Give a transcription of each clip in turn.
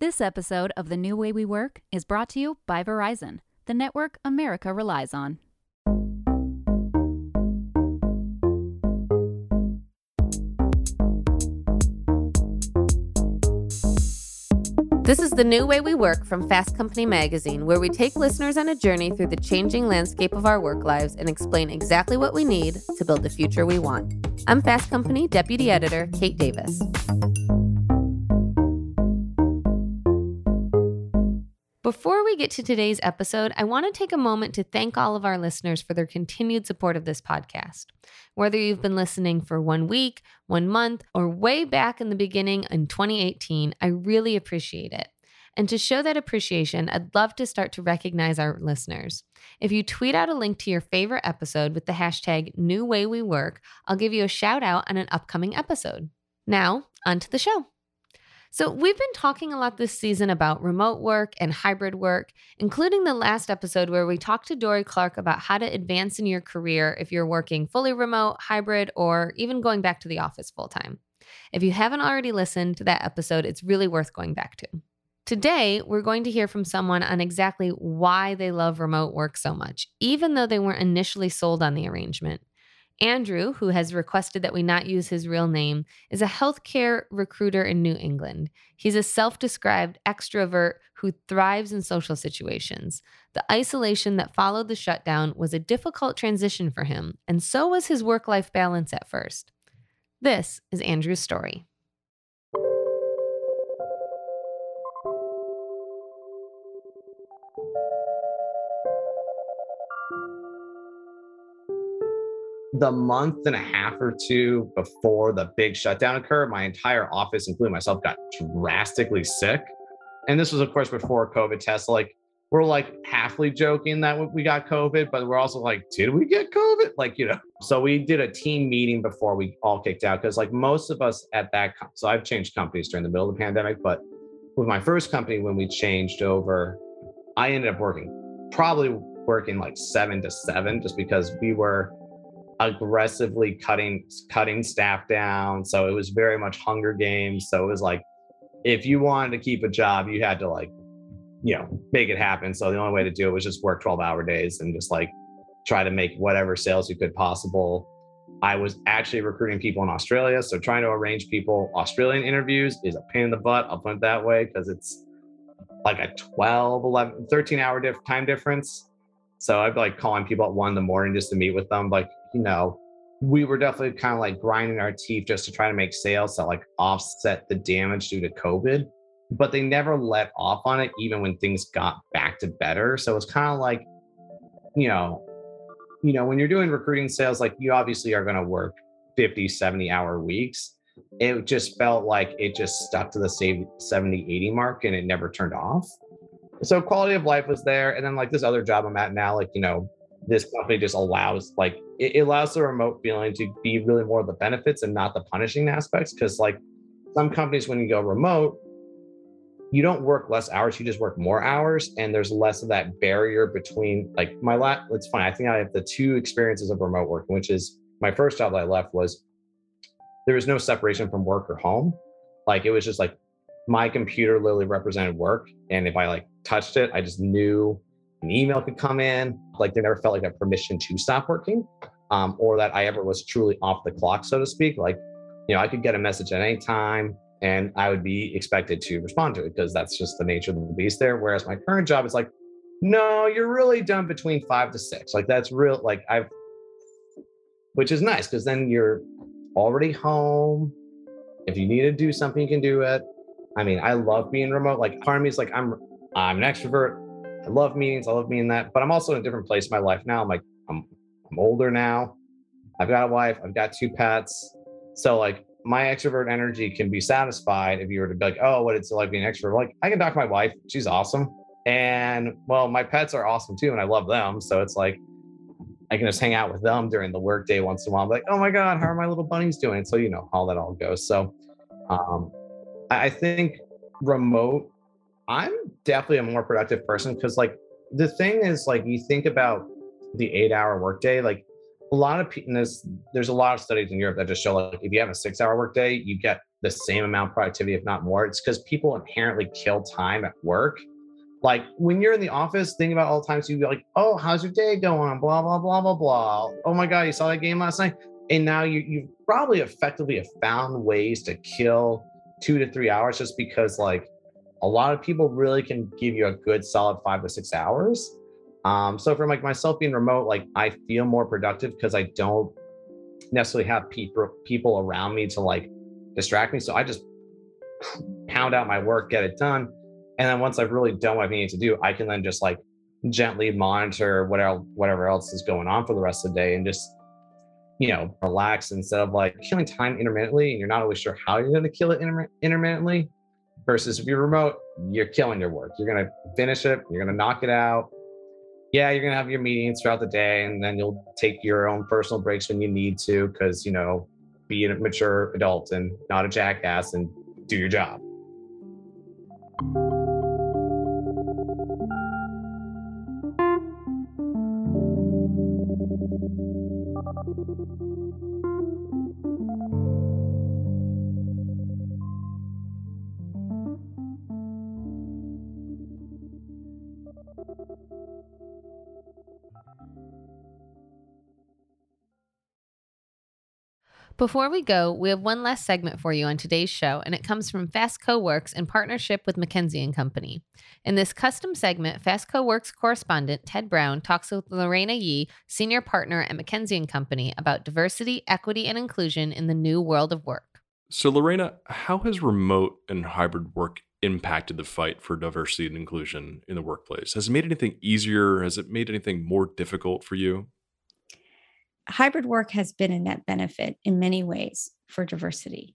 This episode of The New Way We Work is brought to you by Verizon, the network America relies on. This is the new way we work from Fast Company magazine, where we take listeners on a journey through the changing landscape of our work lives and explain exactly what we need to build the future we want. I'm Fast Company Deputy Editor Kate Davis. Before we get to today's episode, I want to take a moment to thank all of our listeners for their continued support of this podcast. Whether you've been listening for one week, one month, or way back in the beginning in 2018, I really appreciate it. And to show that appreciation, I'd love to start to recognize our listeners. If you tweet out a link to your favorite episode with the hashtag New Way We Work, I'll give you a shout out on an upcoming episode. Now, on to the show. So, we've been talking a lot this season about remote work and hybrid work, including the last episode where we talked to Dorie Clark about how to advance in your career if you're working fully remote, hybrid, or even going back to the office full time. If you haven't already listened to that episode, it's really worth going back to. Today, we're going to hear from someone on exactly why they love remote work so much, even though they weren't initially sold on the arrangement. Andrew, who has requested that we not use his real name, is a healthcare recruiter in New England. He's a self described extrovert who thrives in social situations. The isolation that followed the shutdown was a difficult transition for him, and so was his work life balance at first. This is Andrew's story. The month and a half or two before the big shutdown occurred, my entire office, including myself, got drastically sick. And this was, of course, before COVID tests. Like, we're like halfly joking that we got COVID, but we're also like, did we get COVID? Like, you know, so we did a team meeting before we all kicked out because, like, most of us at that, com- so I've changed companies during the middle of the pandemic, but with my first company, when we changed over, I ended up working probably working like seven to seven just because we were aggressively cutting cutting staff down. So it was very much Hunger Games. So it was like if you wanted to keep a job, you had to like, you know, make it happen. So the only way to do it was just work 12 hour days and just like try to make whatever sales you could possible. I was actually recruiting people in Australia. So trying to arrange people Australian interviews is a pain in the butt. I'll put it that way because it's like a 12, 11, 13 hour diff- time difference. So I'd be like calling people at one in the morning just to meet with them. Like, you know, we were definitely kind of like grinding our teeth just to try to make sales to like offset the damage due to COVID. But they never let off on it, even when things got back to better. So it's kind of like, you know, you know, when you're doing recruiting sales, like you obviously are going to work 50, 70 hour weeks. It just felt like it just stuck to the same 70, 80 mark and it never turned off. So quality of life was there. And then like this other job I'm at now, like, you know, this company just allows like it, allows the remote feeling to be really more of the benefits and not the punishing aspects because like some companies when you go remote you don't work less hours you just work more hours and there's less of that barrier between like my last it's fine i think i have the two experiences of remote working which is my first job that i left was there was no separation from work or home. Like it was just like my computer literally represented work and if i like touched it i just knew an email could come in. Like they never felt like a permission to stop working, um, or that I ever was truly off the clock, so to speak. Like, you know, I could get a message at any time and I would be expected to respond to it because that's just the nature of the beast there. Whereas my current job is like, no, you're really done between five to six. Like that's real. Like I've, which is nice because then you're already home. If you need to do something, you can do it. I mean, I love being remote. Like part of me is like, I'm, I'm an extrovert. I love meetings. I love being that, but I'm also in a different place in my life now. I'm like, I'm, I'm older now. I've got a wife. I've got two pets. So like my extrovert energy can be satisfied if you were to be like, oh, what it's like being an extrovert. Like I can talk to my wife. She's awesome. And well, my pets are awesome too. And I love them. So it's like, I can just hang out with them during the workday once in a while. I'm like, oh my God, how are my little bunnies doing? So, you know, how that all goes. So um, I think remote I'm definitely a more productive person because like the thing is like you think about the eight hour workday, like a lot of people there's, there's a lot of studies in Europe that just show like if you have a six hour workday, you get the same amount of productivity, if not more. It's because people inherently kill time at work. Like when you're in the office, think about all the times you'd be like, oh, how's your day going? Blah, blah, blah, blah, blah. Oh my God, you saw that game last night? And now you you probably effectively have found ways to kill two to three hours just because like a lot of people really can give you a good solid five to six hours. Um, so for like myself being remote, like I feel more productive because I don't necessarily have people people around me to like distract me. So I just pound out my work, get it done. And then once I've really done what I need to do, I can then just like gently monitor whatever whatever else is going on for the rest of the day and just you know relax instead of like killing time intermittently and you're not always sure how you're going to kill it intermittently versus if you're remote you're killing your work you're going to finish it you're going to knock it out yeah you're going to have your meetings throughout the day and then you'll take your own personal breaks when you need to because you know be a mature adult and not a jackass and do your job. Before we go, we have one last segment for you on today's show, and it comes from Fast Co-Works in partnership with McKinsey and Company. In this custom segment, Fast Co-Works correspondent Ted Brown talks with Lareina Yee, senior partner at McKinsey and Company, about diversity, equity, and inclusion in the new world of work. So, Lareina, how has remote and hybrid work impacted the fight for diversity and inclusion in the workplace? Has it made anything easier? Has it made anything more difficult for you? Hybrid work has been a net benefit in many ways for diversity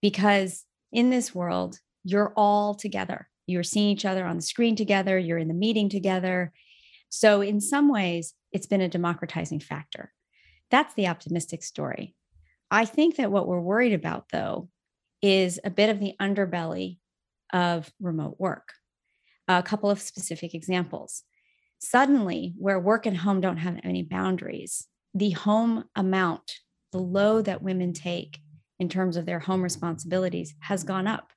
because in this world, you're all together. You're seeing each other on the screen together, you're in the meeting together. So, in some ways, it's been a democratizing factor. That's the optimistic story. I think that what we're worried about, though, is a bit of the underbelly of remote work. A couple of specific examples. Suddenly, where work and home don't have any boundaries, the home amount, the load that women take in terms of their home responsibilities has gone up.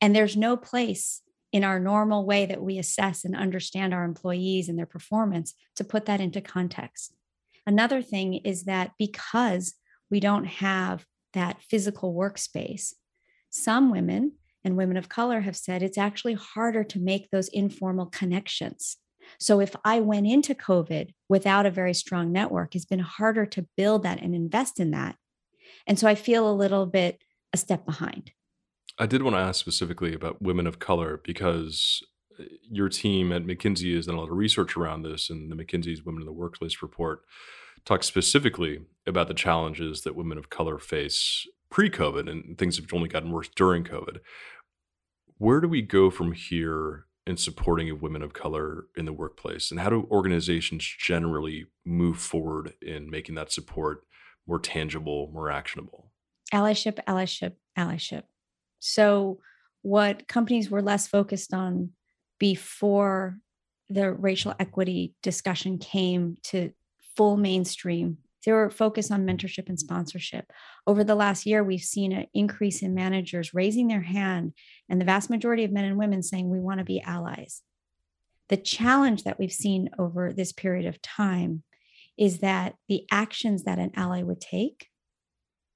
And there's no place in our normal way that we assess and understand our employees and their performance to put that into context. Another thing is that because we don't have that physical workspace, some women and women of color have said it's actually harder to make those informal connections so if I went into COVID without a very strong network, it's been harder to build that and invest in that. And so I feel a little bit a step behind. I did want to ask specifically about women of color because uh, your team at McKinsey has done a lot of research around this, and the McKinsey's Women in the Workplace report talks specifically about the challenges that women of color face pre COVID, and things have only gotten worse during COVID. Where do we go from here in supporting of women of color in the workplace? And how do organizations generally move forward in making that support more tangible, more actionable? Allyship, allyship, allyship. So, what companies were less focused on before the racial equity discussion came to full mainstream were focused on mentorship and sponsorship. Over the last year, we've seen an increase in managers raising their hand, and the vast majority of men and women saying, We want to be allies. The challenge that we've seen over this period of time is that the actions that an ally would take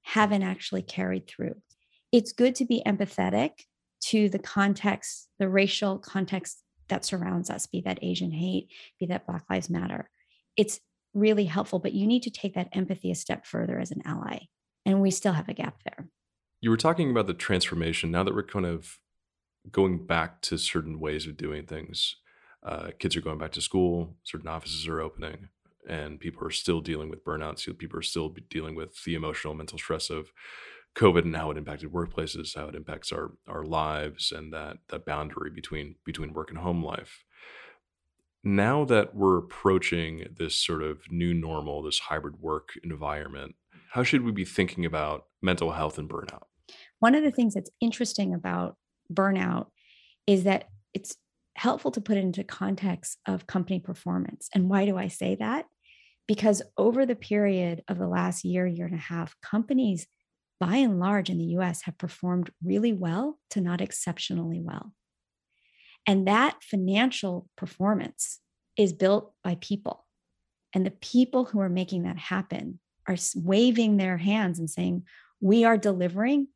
haven't actually carried through. It's good to be empathetic to the context, the racial context that surrounds us, be that Asian hate, be that Black Lives Matter. It's really helpful, but you need to take that empathy a step further as an ally. And we still have a gap there. You were talking about the transformation. Now that we're kind of going back to certain ways of doing things, uh, kids are going back to school, certain offices are opening, and people are still dealing with burnout. So people are still dealing with the emotional, mental stress of COVID and how it impacted workplaces, how it impacts our our lives, and that that boundary between between work and home life now that we're approaching this sort of new normal, this hybrid work environment, how should we be thinking about mental health and burnout? One of the things that's interesting about burnout is that it's helpful to put it into context of company performance. And why do I say that? Because over the period of the last year, year and a half, companies by and large in the US, have performed really well to not exceptionally well. And that financial performance is built by people. And the people who are making that happen are waving their hands and saying, We are delivering,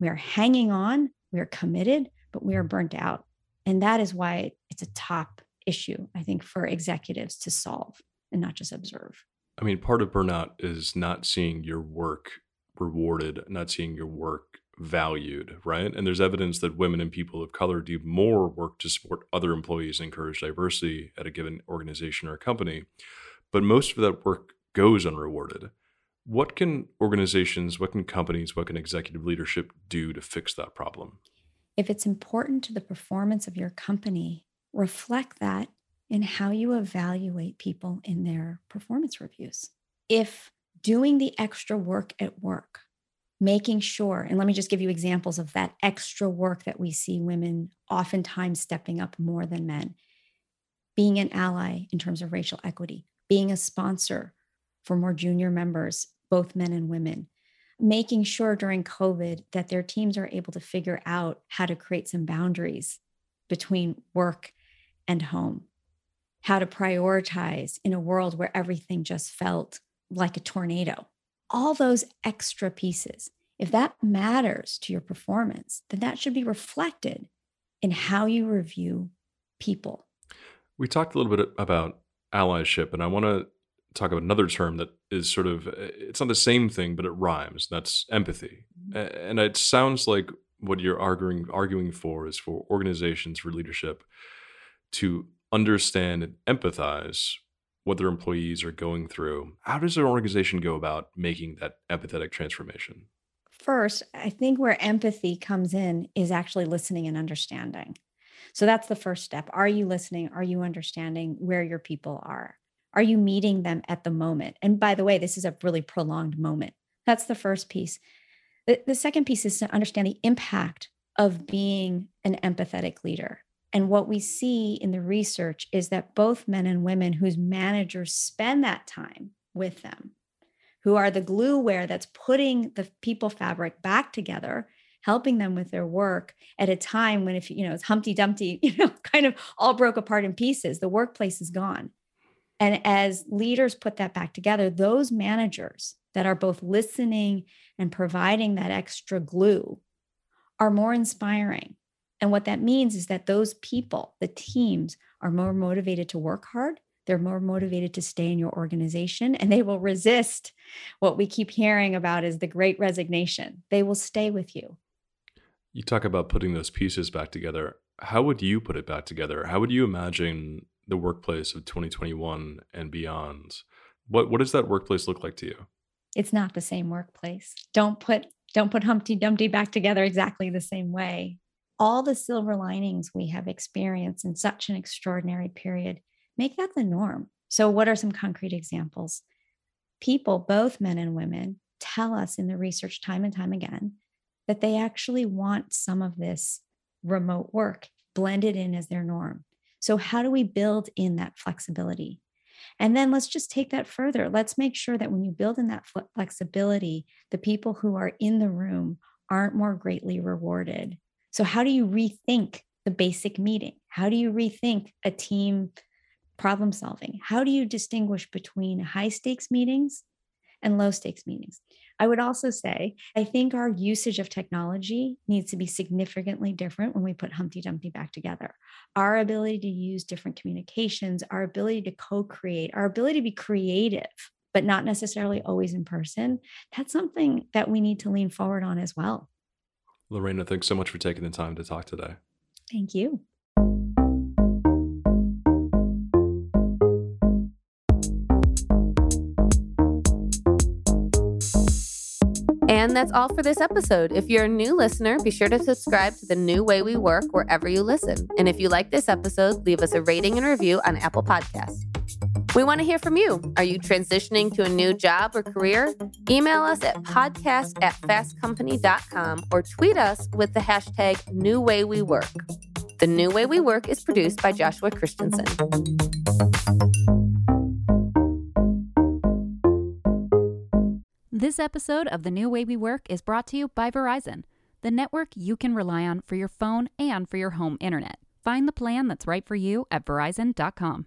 we are hanging on, we are committed, but we are burnt out. And that is why it's a top issue, I think, for executives to solve and not just observe. I mean, part of burnout is not seeing your work rewarded, not seeing your work valued, right? And there's evidence that women and people of color do more work to support other employees and encourage diversity at a given organization or company. But most of that work goes unrewarded. What can organizations, what can companies, what can executive leadership do to fix that problem? If it's important to the performance of your company, reflect that in how you evaluate people in their performance reviews. If doing the extra work at work making sure, and let me just give you examples of that extra work that we see women oftentimes stepping up more than men. Being an ally in terms of racial equity, being a sponsor for more junior members, both men and women, making sure during COVID that their teams are able to figure out how to create some boundaries between work and home, how to prioritize in a world where everything just felt like a tornado all those extra pieces, if that matters to your performance, then that should be reflected in how you review people. We talked a little bit about allyship, and I want to talk about another term that is sort of it's not the same thing, but it rhymes. That's empathy. Mm-hmm. And it sounds like what you're arguing arguing for is for organizations for leadership to understand and empathize what their employees are going through. How does an organization go about making that empathetic transformation? First, I think where empathy comes in is actually listening and understanding. So that's the first step. Are you listening? Are you understanding where your people are? Are you meeting them at the moment? And by the way, this is a really prolonged moment. That's the first piece. The, the second piece is to understand the impact of being an empathetic leader. And what we see in the research is that both men and women whose managers spend that time with them, who are the glueware that's putting the people fabric back together, helping them with their work at a time when if you know it's Humpty Dumpty, you know, kind of all broke apart in pieces, the workplace is gone. And as leaders put that back together, those managers that are both listening and providing that extra glue are more inspiring and what that means is that those people, the teams, are more motivated to work hard. They're more motivated to stay in your organization and they will resist what we keep hearing about is the great resignation. They will stay with you. You talk about putting those pieces back together. How would you put it back together? How would you imagine the workplace of 2021 and beyond? What what does that workplace look like to you? It's not the same workplace. Don't put don't put Humpty Dumpty back together exactly the same way all the silver linings we have experienced in such an extraordinary period, make that the norm. So, what are some concrete examples? People, both men and women, tell us in the research time and time again that they actually want some of this remote work blended in as their norm. So, how do we build in that flexibility? And then let's just take that further. Let's make sure that when you build in that flexibility, the people who are in the room aren't more greatly rewarded so, how do you rethink the basic meeting? How do you rethink a team problem solving? How do you distinguish between high stakes meetings and low stakes meetings? I would also say, I think our usage of technology needs to be significantly different when we put Humpty Dumpty back together. Our ability to use different communications, our ability to co create, our ability to be creative, but not necessarily always in person, that's something that we need to lean forward on as well. Lareina, thanks so much for taking the time to talk today. Thank you. And that's all for this episode. If you're a new listener, be sure to subscribe to the new way we work wherever you listen. And if you like this episode, leave us a rating and review on Apple Podcasts. We want to hear from you. Are you transitioning to a new job or career? Email us at podcast at fastcompany.com or tweet us with the hashtag New Way We Work. The New Way We Work is produced by Joshua Christensen. This episode of The New Way We Work is brought to you by Verizon, the network you can rely on for your phone and for your home internet. Find the plan that's right for you at verizon.com.